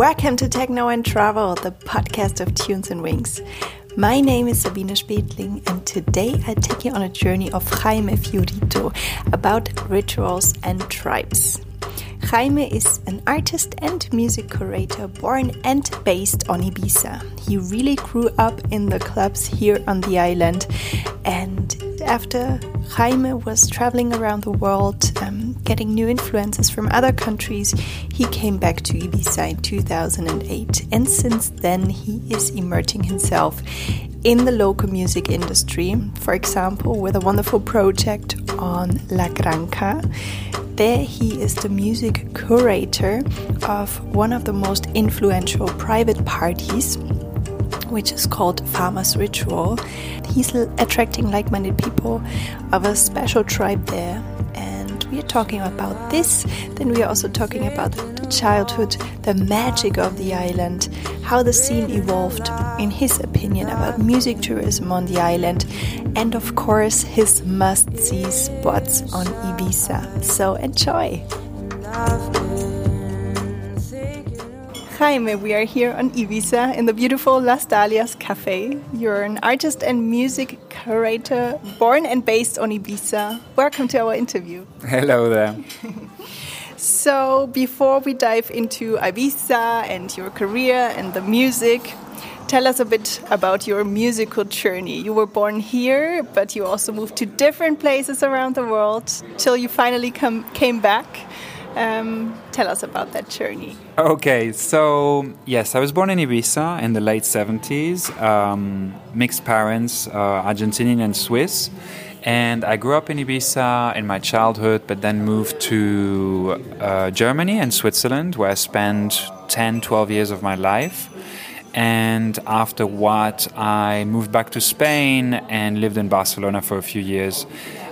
Welcome to Techno and Travel, the podcast of Tunes and Wings. My name is Sabine Spetling, and today I take you on a journey of Jaime Fiorito about rituals and tribes. Jaime is an artist and music curator born and based on Ibiza. He really grew up in the clubs here on the island, and after Jaime was traveling around the world, um, getting new influences from other countries, he came back to Ibiza in 2008. And since then, he is immersing himself in the local music industry, for example, with a wonderful project on La Granja. There, he is the music curator of one of the most influential private parties which is called Farmer's Ritual. He's attracting like minded people of a special tribe there. And we are talking about this. Then we are also talking about the childhood, the magic of the island, how the scene evolved, in his opinion, about music tourism on the island, and of course, his must see spots on Ibiza. So enjoy! Jaime, we are here on Ibiza in the beautiful Las Dalias Cafe. You're an artist and music curator born and based on Ibiza. Welcome to our interview. Hello there. so, before we dive into Ibiza and your career and the music, tell us a bit about your musical journey. You were born here, but you also moved to different places around the world till you finally come, came back. Um, tell us about that journey. Okay, so yes, I was born in Ibiza in the late 70s, um, mixed parents, uh, Argentinian and Swiss. And I grew up in Ibiza in my childhood, but then moved to uh, Germany and Switzerland, where I spent 10, 12 years of my life. And after what, I moved back to Spain and lived in Barcelona for a few years.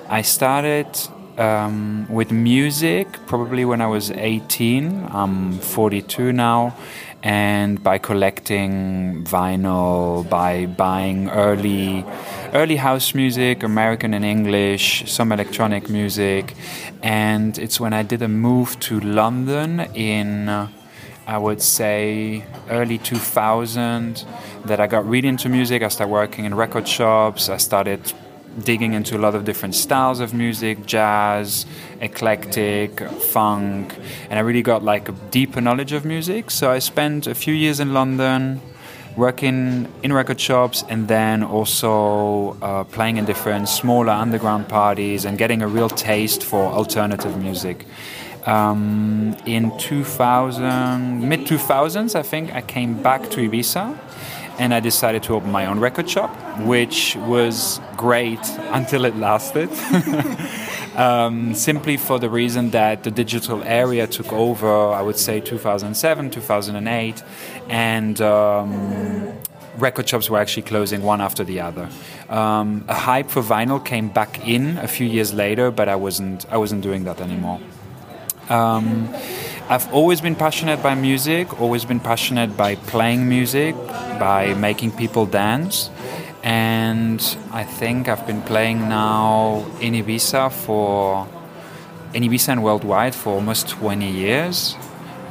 I started um, with music probably when I was 18. I'm 42 now. And by collecting vinyl, by buying early, early house music, American and English, some electronic music, and it's when I did a move to London in, uh, I would say, early 2000 that I got really into music. I started working in record shops. I started digging into a lot of different styles of music jazz eclectic funk and i really got like a deeper knowledge of music. So i spent a few years in london working in record shops and then also uh, playing in different smaller underground parties and getting a real taste for alternative music. Um, in 2000 mid 2000s i think i came back to ibiza and I decided to open my own record shop, which was great until it lasted. um, simply for the reason that the digital area took over, I would say 2007, 2008, and um, record shops were actually closing one after the other. Um, a hype for vinyl came back in a few years later, but I wasn't I wasn't doing that anymore. I've always been passionate by music, always been passionate by playing music, by making people dance. And I think I've been playing now in Ibiza for in Ibiza and worldwide for almost 20 years.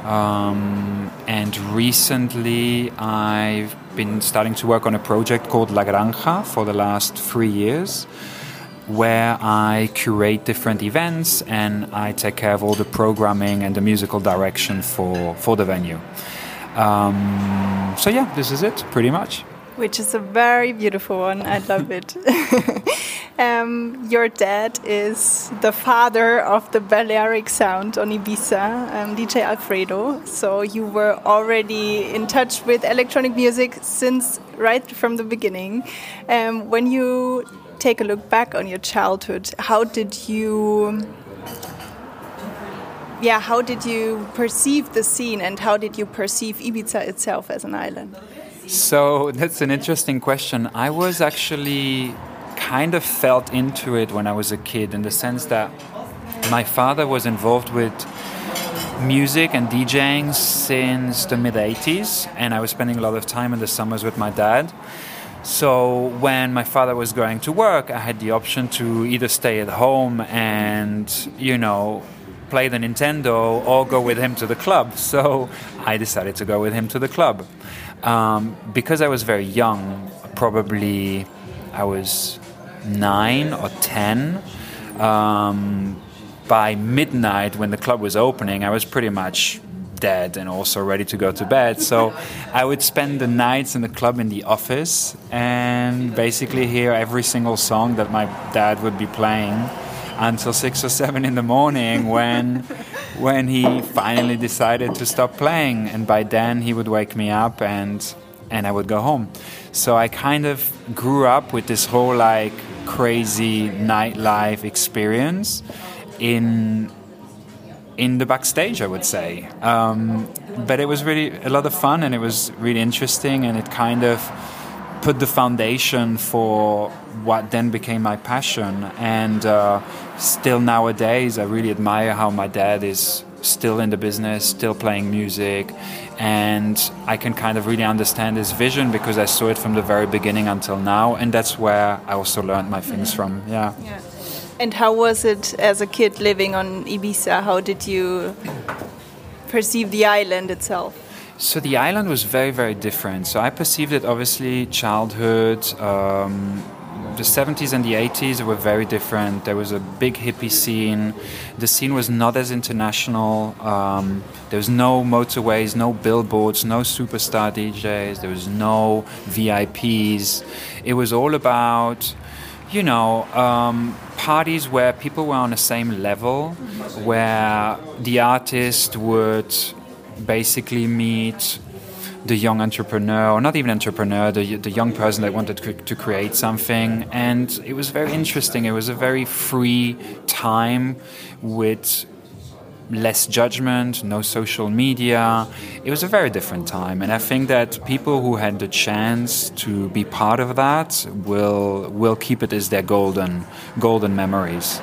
Um, and recently I've been starting to work on a project called La Granja for the last three years where I curate different events and I take care of all the programming and the musical direction for, for the venue. Um, so, yeah, this is it pretty much. Which is a very beautiful one. I love it. um, your dad is the father of the Balearic sound on Ibiza, um, DJ Alfredo. So you were already in touch with electronic music since right from the beginning. Um, when you take a look back on your childhood, how did you yeah, how did you perceive the scene and how did you perceive Ibiza itself as an island? So that's an interesting question. I was actually kind of felt into it when I was a kid in the sense that my father was involved with music and DJing since the mid 80s, and I was spending a lot of time in the summers with my dad. So when my father was going to work, I had the option to either stay at home and, you know, play the Nintendo or go with him to the club. So I decided to go with him to the club. Um, because I was very young, probably I was nine or ten. Um, by midnight, when the club was opening, I was pretty much dead and also ready to go to bed. So I would spend the nights in the club in the office and basically hear every single song that my dad would be playing until six or seven in the morning when when he finally decided to stop playing and by then he would wake me up and and I would go home. So I kind of grew up with this whole like crazy nightlife experience in in the backstage, I would say. Um, but it was really a lot of fun and it was really interesting and it kind of put the foundation for what then became my passion. And uh, still nowadays, I really admire how my dad is still in the business, still playing music, and I can kind of really understand his vision because I saw it from the very beginning until now, and that's where I also learned my things from. Yeah. yeah. And how was it as a kid living on Ibiza? How did you perceive the island itself? So the island was very, very different. So I perceived it obviously childhood. Um, the 70s and the 80s were very different. There was a big hippie scene. The scene was not as international. Um, there was no motorways, no billboards, no superstar DJs. There was no VIPs. It was all about you know, um, parties where people were on the same level, where the artist would basically meet the young entrepreneur, or not even entrepreneur, the, the young person that wanted to, to create something. And it was very interesting. It was a very free time with less judgment, no social media. It was a very different time, and I think that people who had the chance to be part of that will will keep it as their golden golden memories.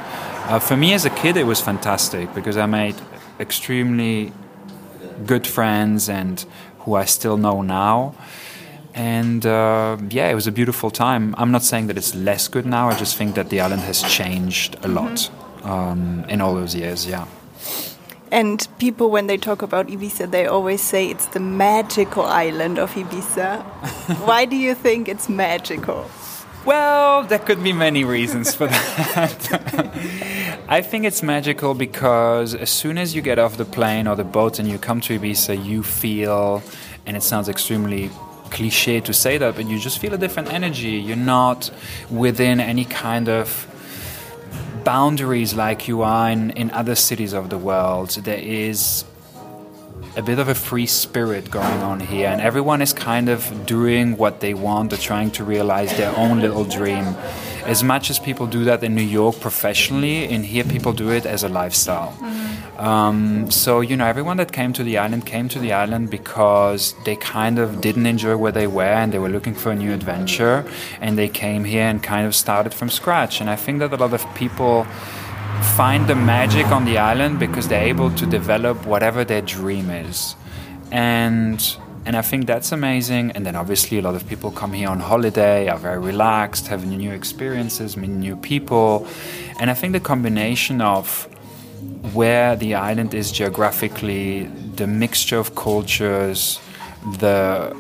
Uh, for me as a kid, it was fantastic because I made extremely good friends and who I still know now. And uh, yeah, it was a beautiful time. I'm not saying that it's less good now. I just think that the island has changed a lot um, in all those years. Yeah. And people, when they talk about Ibiza, they always say it's the magical island of Ibiza. Why do you think it's magical? Well, there could be many reasons for that. I think it's magical because as soon as you get off the plane or the boat and you come to Ibiza, you feel, and it sounds extremely cliche to say that, but you just feel a different energy. You're not within any kind of boundaries like you are in, in other cities of the world. There is a bit of a free spirit going on here, and everyone is kind of doing what they want or trying to realize their own little dream. As much as people do that in New York professionally, in here people do it as a lifestyle. Mm-hmm. Um, so, you know, everyone that came to the island came to the island because they kind of didn't enjoy where they were and they were looking for a new adventure, and they came here and kind of started from scratch. And I think that a lot of people find the magic on the island because they're able to develop whatever their dream is. And and I think that's amazing. And then obviously a lot of people come here on holiday, are very relaxed, having new experiences, meeting new people. And I think the combination of where the island is geographically, the mixture of cultures, the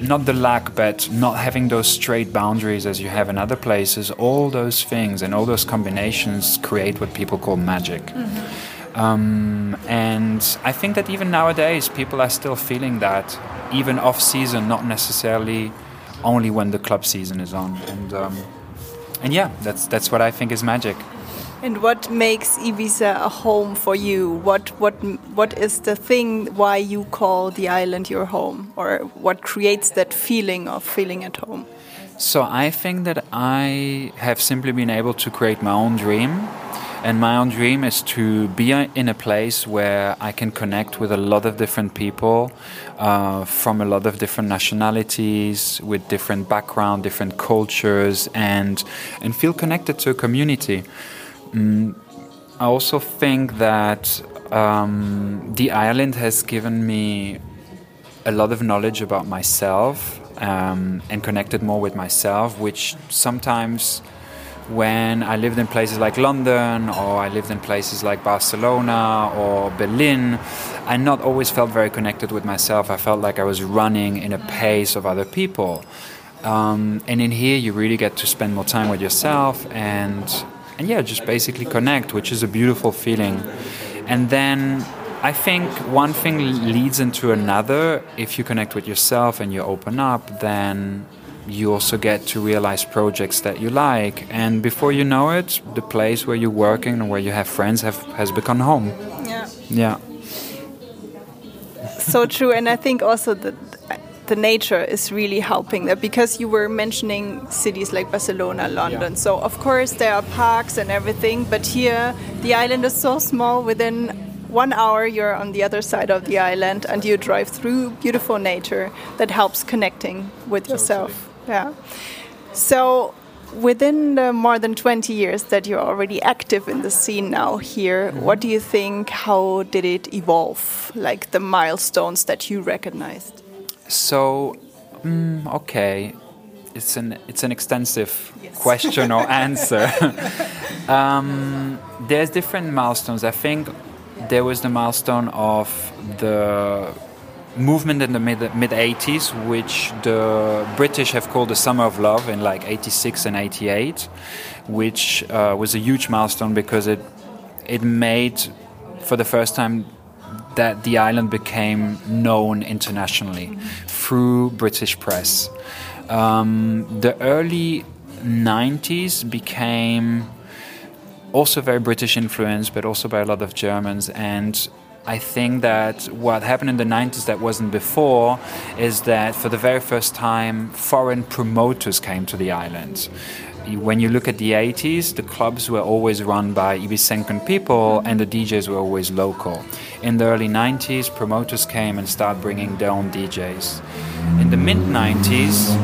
not the lack, but not having those straight boundaries as you have in other places, all those things and all those combinations create what people call magic. Mm-hmm. Um, and I think that even nowadays, people are still feeling that, even off season, not necessarily only when the club season is on. And, um, and yeah, that's, that's what I think is magic. And what makes Ibiza a home for you? What what what is the thing why you call the island your home, or what creates that feeling of feeling at home? So I think that I have simply been able to create my own dream. And my own dream is to be in a place where I can connect with a lot of different people uh, from a lot of different nationalities, with different background, different cultures, and and feel connected to a community. Mm, I also think that um, the island has given me a lot of knowledge about myself um, and connected more with myself, which sometimes when I lived in places like London or I lived in places like Barcelona or Berlin, I not always felt very connected with myself. I felt like I was running in a pace of other people. Um, and in here, you really get to spend more time with yourself and, and yeah, just basically connect, which is a beautiful feeling. And then I think one thing leads into another. If you connect with yourself and you open up, then you also get to realize projects that you like. And before you know it, the place where you're working and where you have friends have, has become home. Yeah. Yeah. So true. And I think also that the nature is really helping that because you were mentioning cities like Barcelona, London. Yeah. So of course there are parks and everything, but here the island is so small. Within one hour you're on the other side of the island and you drive through beautiful nature that helps connecting with yourself. Yeah. So within the more than 20 years that you're already active in the scene now here, mm -hmm. what do you think? How did it evolve? Like the milestones that you recognized? So, mm, okay, it's an it's an extensive yes. question or answer. um, there's different milestones. I think there was the milestone of the movement in the mid mid 80s, which the British have called the Summer of Love in like 86 and 88, which uh, was a huge milestone because it it made for the first time that the island became known internationally through British press. Um, the early 90s became also very British influence, but also by a lot of Germans. And I think that what happened in the 90s that wasn't before is that for the very first time, foreign promoters came to the island when you look at the 80s, the clubs were always run by Ibicencan people and the DJs were always local. In the early 90s, promoters came and started bringing their own DJs. In the mid 90s,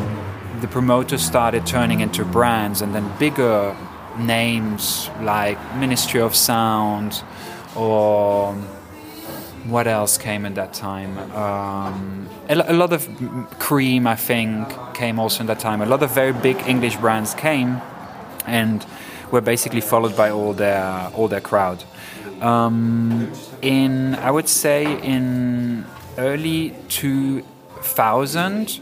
the promoters started turning into brands and then bigger names like Ministry of Sound or what else came in that time? Um, a, a, lot of cream, I think, came also in that time. A lot of very big English brands came and were basically followed by all their all their crowd. Um, in I would say in early 2000,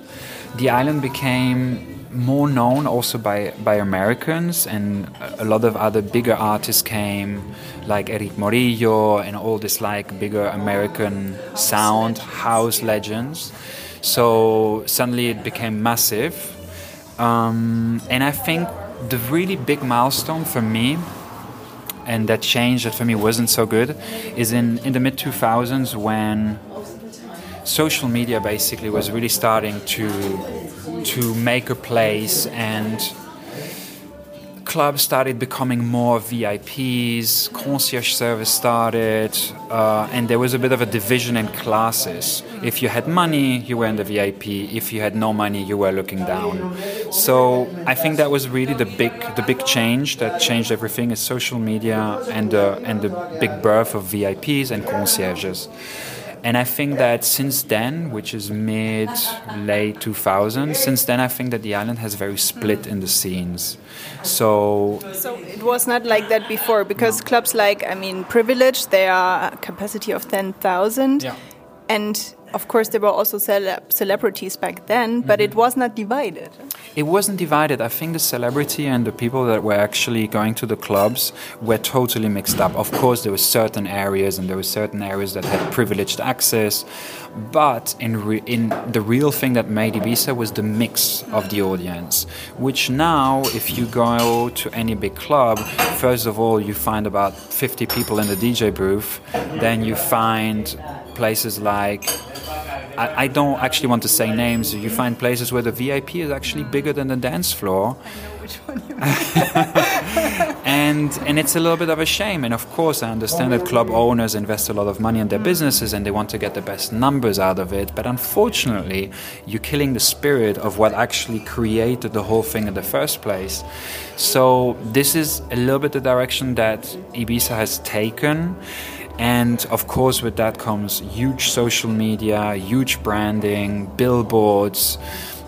the island became more known also by, by Americans, and a lot of other bigger artists came, like Erick Morillo and all this like bigger American sound house legends. So suddenly it became massive, um, and I think the really big milestone for me and that change that for me wasn't so good is in, in the mid 2000s when social media basically was really starting to to make a place and clubs started becoming more VIPs, concierge service started, uh, and there was a bit of a division in classes. If you had money, you were in the VIP. If you had no money, you were looking down. So I think that was really the big the big change that changed everything is social media and uh, and the big birth of VIPs and concierges. And I think that since then, which is mid late 2000s, since then I think that the island has very split in the scenes. So So it was not like that before because clubs like I mean Privilege, they are a capacity of 10,000. Yeah. And of course, there were also cele celebrities back then, but mm -hmm. it was not divided. It wasn't divided. I think the celebrity and the people that were actually going to the clubs were totally mixed up. Of course, there were certain areas, and there were certain areas that had privileged access, but in in the real thing that made Ibiza was the mix of the audience. Which now, if you go to any big club, first of all, you find about 50 people in the DJ booth. Then you find places like I, I, don't actually want to say names. You find places where the VIP is actually bigger than the dance floor. and and it's a little bit of a shame. And of course, I understand that club owners invest a lot of money in their businesses and they want to get the best numbers out of it. But unfortunately, you're killing the spirit of what actually created the whole thing in the first place. So this is a little bit the direction that Ibiza has taken. And of course, with that comes huge social media, huge branding, billboards.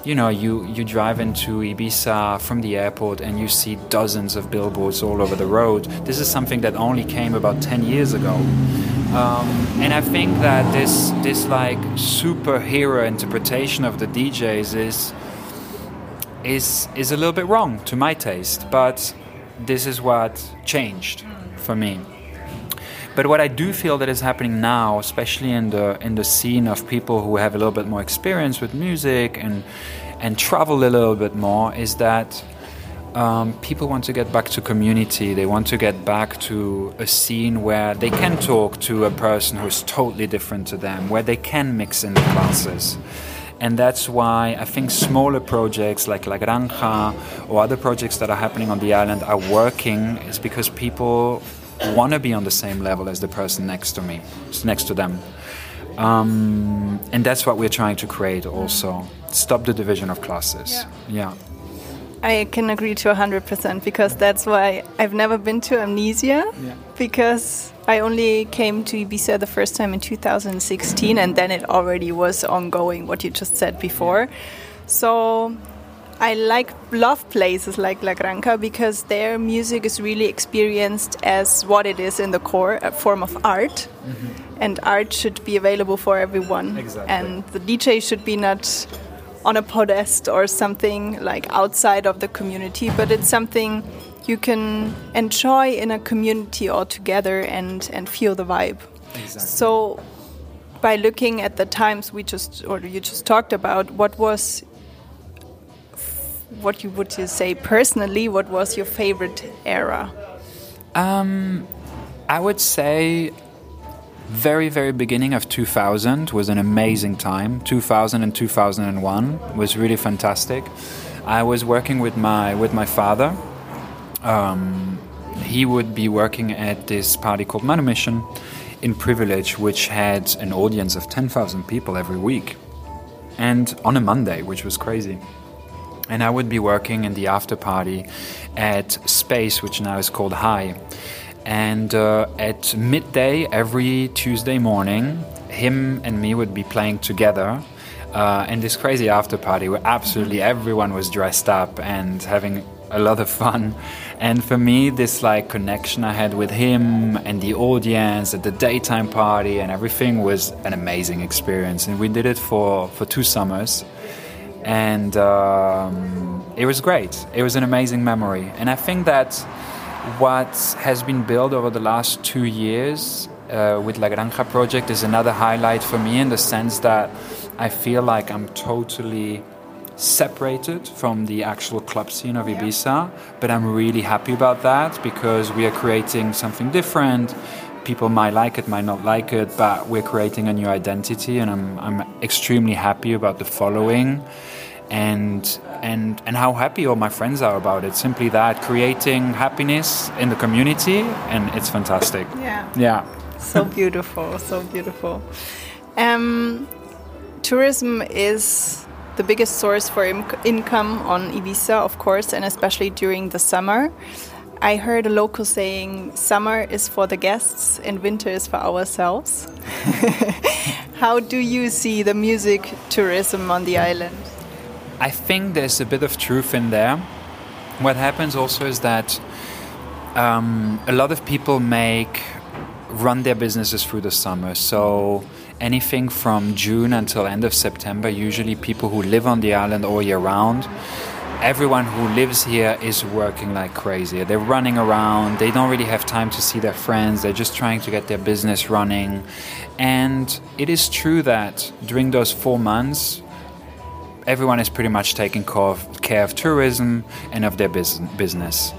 you know, you, you drive into Ibiza from the airport and you see dozens of billboards all over the road. This is something that only came about 10 years ago. Um, and I think that this, this like superhero interpretation of the DJs is, is, is a little bit wrong to my taste, but this is what changed for me. But what I do feel that is happening now, especially in the in the scene of people who have a little bit more experience with music and and travel a little bit more, is that um, people want to get back to community. They want to get back to a scene where they can talk to a person who is totally different to them, where they can mix in the classes. And that's why I think smaller projects like La Granja or other projects that are happening on the island are working, is because people want to be on the same level as the person next to me, next to them. Um, and that's what we're trying to create also. Stop the division of classes. Yeah. yeah. I can agree to 100% because that's why I've never been to Amnesia yeah. because I only came to Ibiza the first time in 2016 and then it already was ongoing what you just said before. So I like love places like La Granja because their music is really experienced as what it is in the core, a form of art. Mm -hmm. And art should be available for everyone. Exactly. And the DJ should be not on a podest or something like outside of the community, but it's something you can enjoy in a community all together and, and feel the vibe. Exactly. So by looking at the times we just or you just talked about, what was what you would you say personally? What was your favorite era? Um, I would say very very beginning of 2000 was an amazing time 2000 and 2001 was really fantastic i was working with my with my father um, he would be working at this party called Manumission in Privilege, which had an audience of 10,000 people every week. And on a Monday, which was crazy and I would be working in the after party at Space, which now is called Hï. And uh, at midday every Tuesday morning, him and me would be playing together. Uh, in this crazy after party where absolutely everyone was dressed up and having a lot of fun. And for me, this like connection I had with him and the audience at the daytime party and everything was an amazing experience. And we did it for, for two summers and um, it was great. It was an amazing memory, and I think that what has been built over the last two years uh, with La Granja project is another highlight for me in the sense that I feel like I'm totally separated from the actual club scene of Ibiza, but I'm really happy about that because we are creating something different. People might like it, might not like it, but we're creating a new identity, and I'm, I'm extremely happy about the following and and and how happy all my friends are about it. Simply that, creating happiness in the community, and it's fantastic. Yeah. Yeah. So beautiful, so beautiful. Um, tourism is the biggest source for income on Ibiza, of course, and especially during the summer. I heard a local saying, summer is for the guests and winter is for ourselves. How do you see the music tourism on the island? I think there's a bit of truth in there. What happens also is that um, a lot of people make run their businesses through the summer. So anything from June until end of September, usually people who live on the island all year round. Everyone who lives here is working like crazy. They're running around. They don't really have time to see their friends. They're just trying to get their business running. And it is true that during those four months, everyone is pretty much taking care of tourism and of their business.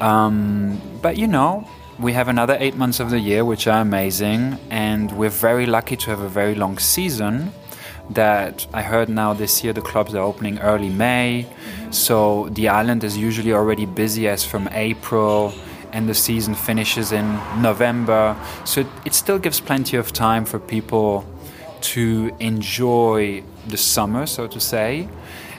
Um, but you know, we have another eight months of the year which are amazing, and we're very lucky to have a very long season. That I heard now this year the clubs are opening early May, so the island is usually already busy as from April and the season finishes in November. So it, it still gives plenty of time for people to enjoy the summer, so to say,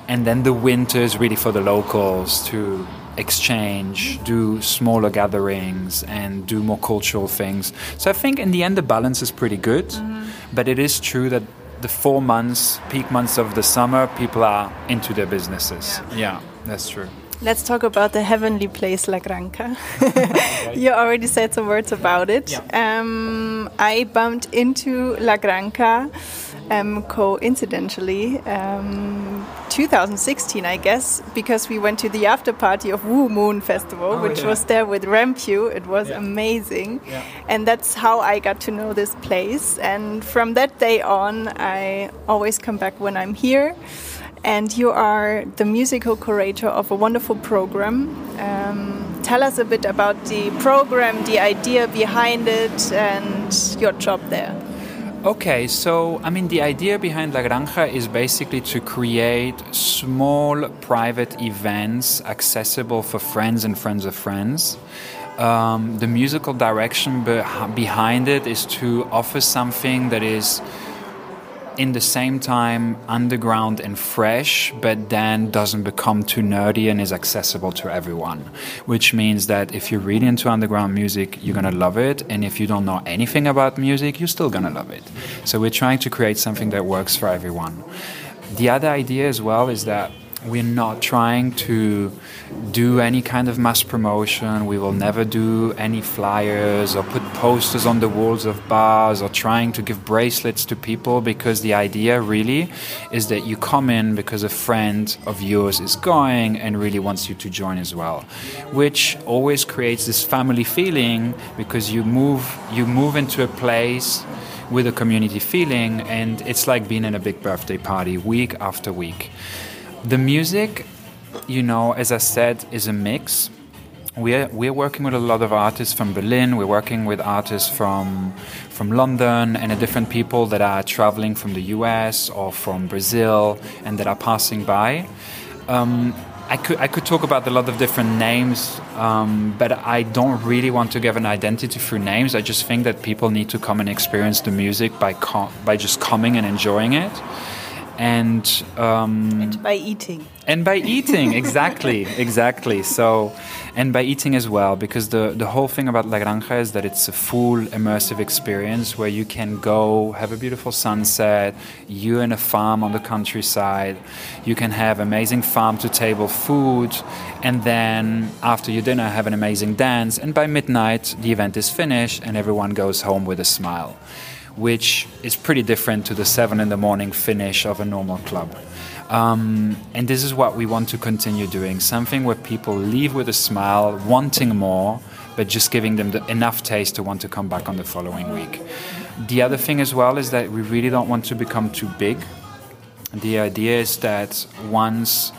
and then the winter is really for the locals to exchange, do smaller gatherings, and do more cultural things. So I think in the end the balance is pretty good, mm-hmm. but it is true that the four months, peak months of the summer, people are into their businesses. Yeah, yeah that's true. Let's talk about the heavenly place La Granja. you already said some words about it. Yeah. Um, I bumped into La Granja um, coincidentally um, 2016, I guess, because we went to the after party of Woomoon Festival, oh, which yeah. was there with Rampue. It was yeah. amazing, yeah. and that's how I got to know this place. And from that day on, I always come back when I'm here and you are the musical curator of a wonderful program. Um, tell us a bit about the program, the idea behind it, and your job there. Okay, so I mean, the idea behind La Granja is basically to create small private events accessible for friends and friends of friends. Um, the musical direction be- behind it is to offer something that is in the same time underground and fresh, but then doesn't become too nerdy and is accessible to everyone. Which means that if you're really into underground music, you're gonna love it, and if you don't know anything about music, you're still gonna love it. So we're trying to create something that works for everyone. The other idea as well is that we're not trying to do any kind of mass promotion. We will never do any flyers or put posters on the walls of bars or trying to give bracelets to people because the idea really is that you come in because a friend of yours is going and really wants you to join as well, which always creates this family feeling because you move you move into a place with a community feeling and it's like being in a big birthday party week after week. The music, you know, as I said, is a mix. We're, we're working with a lot of artists from Berlin. We're working with artists from from London and different people that are traveling from the US or from Brazil and that are passing by. Um, I could I could talk about a lot of different names, um, but I don't really want to give an identity through names. I just think that people need to come and experience the music by by just coming and enjoying it and, um, and by eating. and by eating exactly exactly. So and by eating as well because the the whole thing about la granja is that it's a full immersive experience where you can go have a beautiful sunset you in a farm on the countryside. You can have amazing farm to table food and then after your dinner have an amazing dance. And by midnight the event is finished and everyone goes home with a smile which is pretty different to the seven in the morning finish of a normal club. Um, and this is what we want to continue doing something where people leave with a smile, wanting more, but just giving them the, enough taste to want to come back on the following week. The other thing as well is that we really don't want to become too big. The idea is that once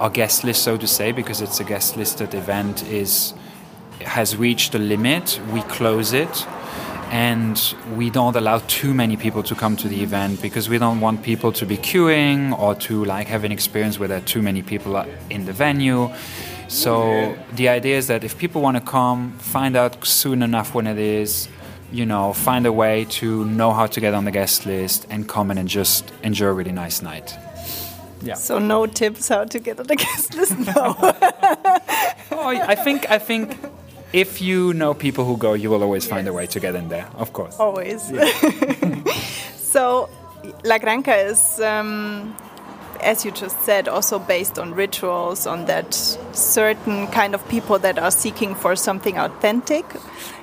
our guest list, so to say, because it's a guest listed event, is has reached the limit, we close it and we don't allow too many people to come to the event because we don't want people to be queuing or to like have an experience where there are too many people uh, in the venue so the idea is that if people want to come find out soon enough when it is you know find a way to know how to get on the guest list and come in and just enjoy a really nice night yeah. So no tips how to get on the guest list. No. oh, I think I think if you know people who go, you will always find a way to get in there, of course. Always. Yeah. so, La Granja is, um, as you just said, also based on rituals, on that certain kind of people that are seeking for something authentic.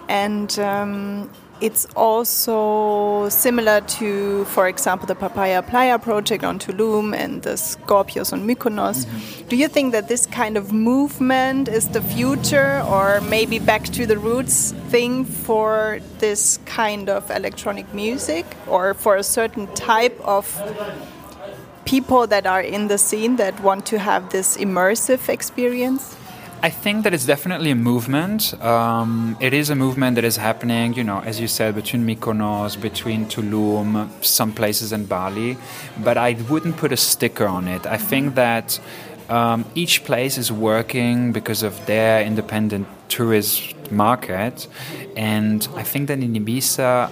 And um, it's also similar to, for example, the Papaya Playa project on Tulum and the Scorpios on Mykonos. Mm -hmm. Do you think that this kind of movement is the future, or maybe back to the roots thing for this kind of electronic music, or for a certain type of people that are in the scene that want to have this immersive experience? I think that it's definitely a movement. Um, it is a movement that is happening, you know, as you said, between Mykonos, between Tulum, some places in Bali. But I wouldn't put a sticker on it. I think that um, each place is working because of their independent tourist market. And I think that in Ibiza,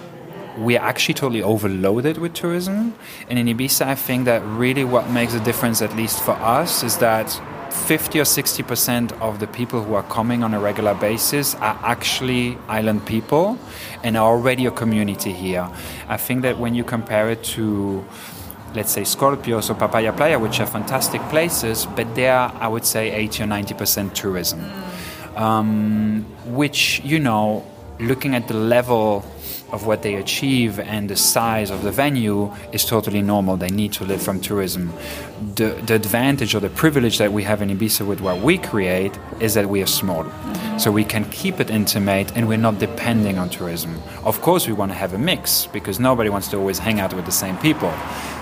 we are actually totally overloaded with tourism. And in Ibiza, I think that really what makes a difference, at least for us, is that 50 or 60 percent of the people who are coming on a regular basis are actually island people and are already a community here. I think that when you compare it to let's say Scorpios or Papaya Playa, which are fantastic places, but they are, I would say, 80 or 90 percent tourism. Um, which, you know, looking at the level of what they achieve and the size of the venue is totally normal. They need to live from tourism. The, the advantage or the privilege that we have in Ibiza with what we create is that we are small. So we can keep it intimate and we're not depending on tourism. Of course, we want to have a mix because nobody wants to always hang out with the same people.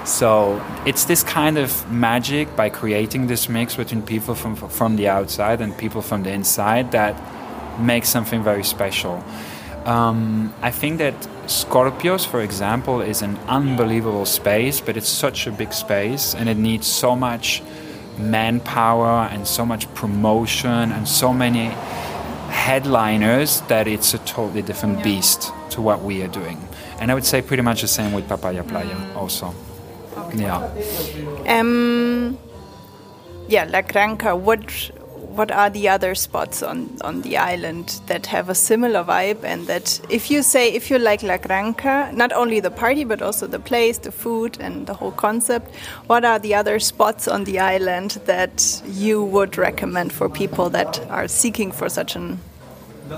So it's this kind of magic by creating this mix between people from, from the outside and people from the inside that makes something very special. Um, I think that Scorpios, for example, is an unbelievable space, but it's such a big space and it needs so much manpower and so much promotion and so many headliners that it's a totally different beast to what we are doing. And I would say pretty much the same with Papaya Playa also. Okay. Yeah. Um, yeah, La Granja, what what are the other spots on, on the island that have a similar vibe and that if you say if you like La Granja, not only the party but also the place, the food and the whole concept, what are the other spots on the island that you would recommend for people that are seeking for such an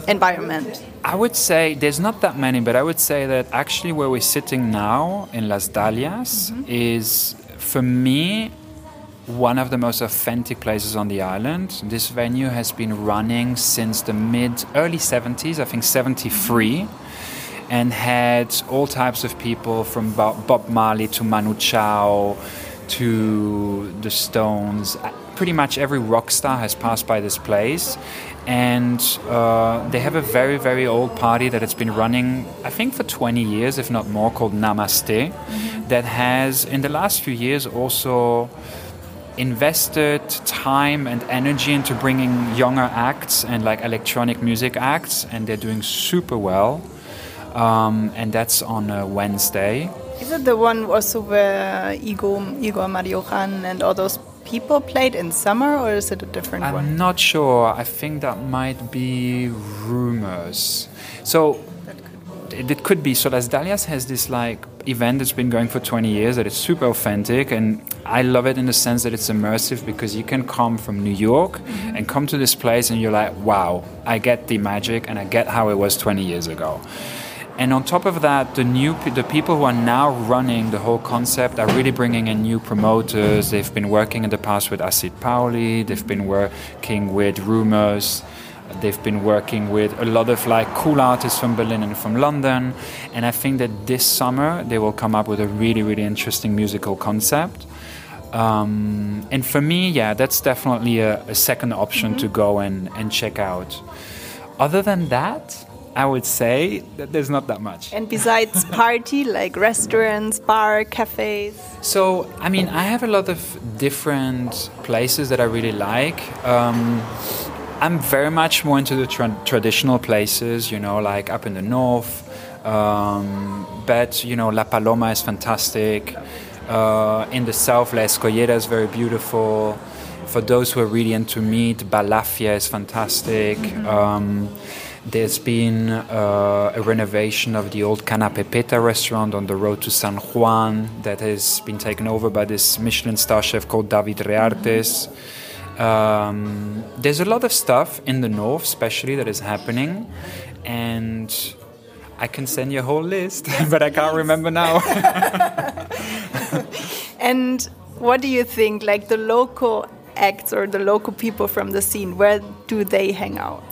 environment? I would say there's not that many, but I would say that actually where we're sitting now in Las Dalias mm -hmm. is for me one of the most authentic places on the island. This venue has been running since the mid early 70s, I think 73, and had all types of people from Bob Marley to Manu Chao to the Stones. Pretty much every rock star has passed by this place. And uh, they have a very, very old party that has been running, I think, for 20 years, if not more, called Namaste, mm-hmm. that has, in the last few years, also invested time and energy into bringing younger acts and like electronic music acts, and they're doing super well. Um, and that's on a Wednesday. Is it the one also where Igor, Igor Marijuan and all those people played in summer, or is it a different I'm one? I'm not sure. I think that might be rumors. So it, it could be. So Las Dalias has this like event that's been going for 20 years that is super authentic and I love it in the sense that it's immersive because you can come from New York mm-hmm. and come to this place and you're like, wow, I get the magic and I get how it was 20 years ago. And on top of that, the new the people who are now running the whole concept are really bringing in new promoters. They've been working in the past with Acid Pauli. They've been working with Rumors. They've been working with a lot of like cool artists from Berlin and from London, and I think that this summer they will come up with a really really interesting musical concept. Um, and for me, yeah, that's definitely a, a second option mm-hmm. to go and, and check out. Other than that, I would say that there's not that much. And besides party, like restaurants, bar, cafes? So, I mean, I have a lot of different places that I really like. Um, I'm very much more into the tra- traditional places, you know, like up in the north. Um, but, you know, La Paloma is fantastic. Uh, in the south, La Escollera is very beautiful. For those who are really into meat, Balafia is fantastic. Mm-hmm. Um, there's been uh, a renovation of the old Cana Pepeta restaurant on the road to San Juan that has been taken over by this Michelin star chef called David Reartes. Mm-hmm. Um, there's a lot of stuff in the north, especially that is happening, and I can send you a whole list, but I can't remember now. and what do you think, like the local acts or the local people from the scene, where do they hang out?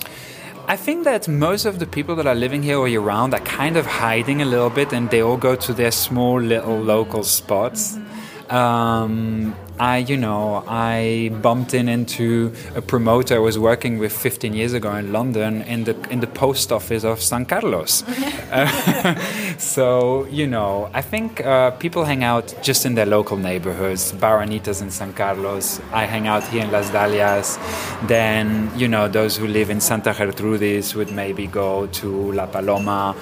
I think that most of the people that are living here or around are kind of hiding a little bit and they all go to their small little local spots. Mm -hmm. um, I, you know, I bumped in into a promoter I was working with 15 years ago in London in the in the post office of San Carlos. uh, so, you know, I think uh, people hang out just in their local neighborhoods. Baranitas in San Carlos. I hang out here in Las Dalias. Then, you know, those who live in Santa Gertrudis would maybe go to La Paloma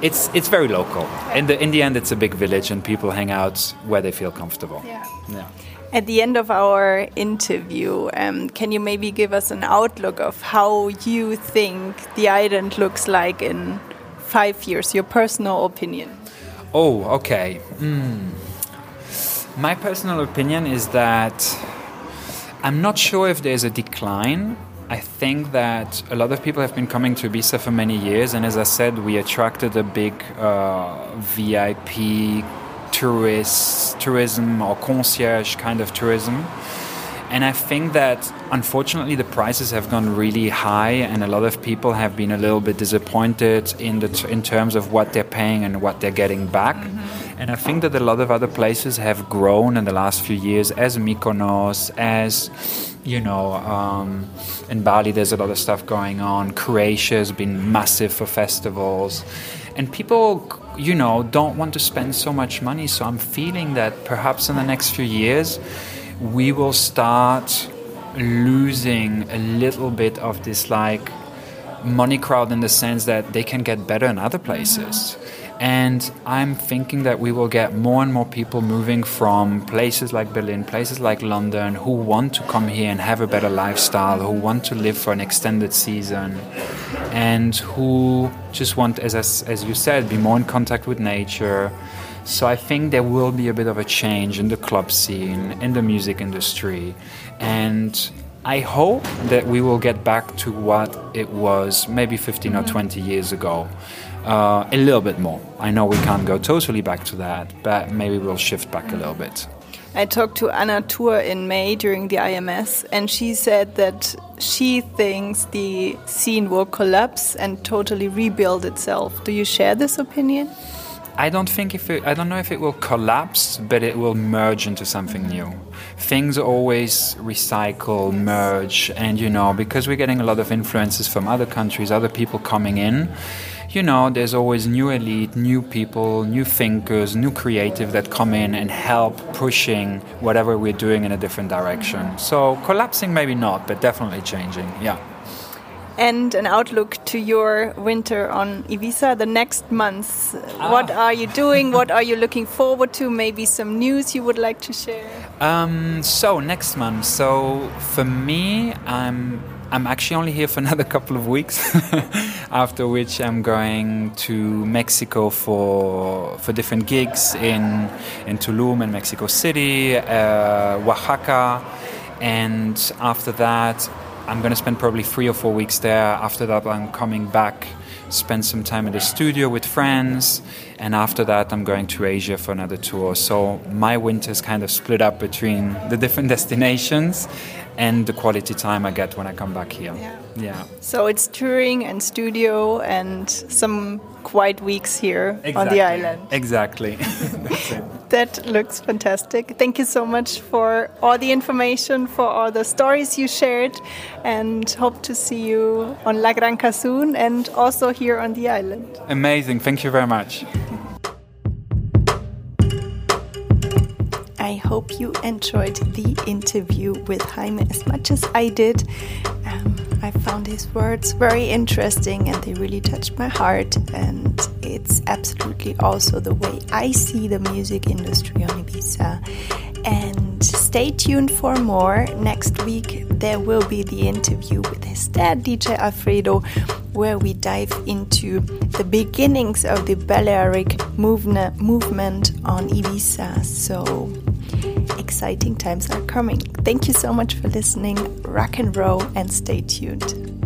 it's it's very local. In the in the end, it's a big village, and people hang out where they feel comfortable. Yeah. Yeah. At the end of our interview, um, can you maybe give us an outlook of how you think the island looks like in five years? Your personal opinion. Oh, okay. Mm. My personal opinion is that I'm not sure if there's a decline. I think that a lot of people have been coming to Ibiza for many years, and as I said, we attracted a big uh, VIP tourist tourism or concierge kind of tourism. And I think that unfortunately the prices have gone really high, and a lot of people have been a little bit disappointed in the in terms of what they're paying and what they're getting back. Mm-hmm. And I think that a lot of other places have grown in the last few years, as Mykonos, as you know, um, in Bali there's a lot of stuff going on. Croatia has been massive for festivals, and people you know, don't want to spend so much money. So I'm feeling that perhaps in the next few years, we will start losing a little bit of this like money crowd in the sense that they can get better in other places. And I'm thinking that we will get more and more people moving from places like Berlin, places like London, who want to come here and have a better lifestyle, who want to live for an extended season, and who just want, as, as you said, be more in contact with nature. So I think there will be a bit of a change in the club scene, in the music industry, and I hope that we will get back to what it was maybe 15 or mm-hmm. 20 years ago uh, a little bit more. I know we can't go totally back to that, but maybe we'll shift back a little bit. I talked to Anna Tur in May during the IMS, and she said that she thinks the scene will collapse and totally rebuild itself. Do you share this opinion? I don't think if it, I don't know if it will collapse, but it will merge into something new. Things always recycle, merge, and you know because we're getting a lot of influences from other countries, other people coming in you know, there's always new elite, new people, new thinkers, new creative that come in and help pushing whatever we're doing in a different direction. So collapsing, maybe not, but definitely changing. Yeah. And an outlook to your winter on Ibiza, the next months. Ah. What are you doing? what are you looking forward to? Maybe some news you would like to share? Um, so, next month. So, for me, I'm I'm actually only here for another couple of weeks, after which I'm going to Mexico for for different gigs in in Tulum and Mexico City, uh, Oaxaca, and after that I'm going to spend probably three or four weeks there. After that, I'm coming back, spend some time in the studio with friends, and after that, I'm going to Asia for another tour. So my winter is kind of split up between the different destinations, and the quality time I get when I come back here. Yeah. yeah. So it's touring and studio and some quiet weeks here exactly. on the island. Exactly. that looks fantastic. Thank you so much for all the information, for all the stories you shared, and hope to see you on La Granja soon and also here on the island. Amazing. Thank you very much. I hope you enjoyed the interview with Jaime as much as I did. Um, I found his words very interesting and they really touched my heart. And it's absolutely also the way I see the music industry on Ibiza. And stay tuned for more. Next week, there will be the interview with his dad, DJ Alfredo, where we dive into the beginnings of the Balearic movement, on Ibiza. So exciting times are coming. Thank you so much for listening. Rock and roll and stay tuned.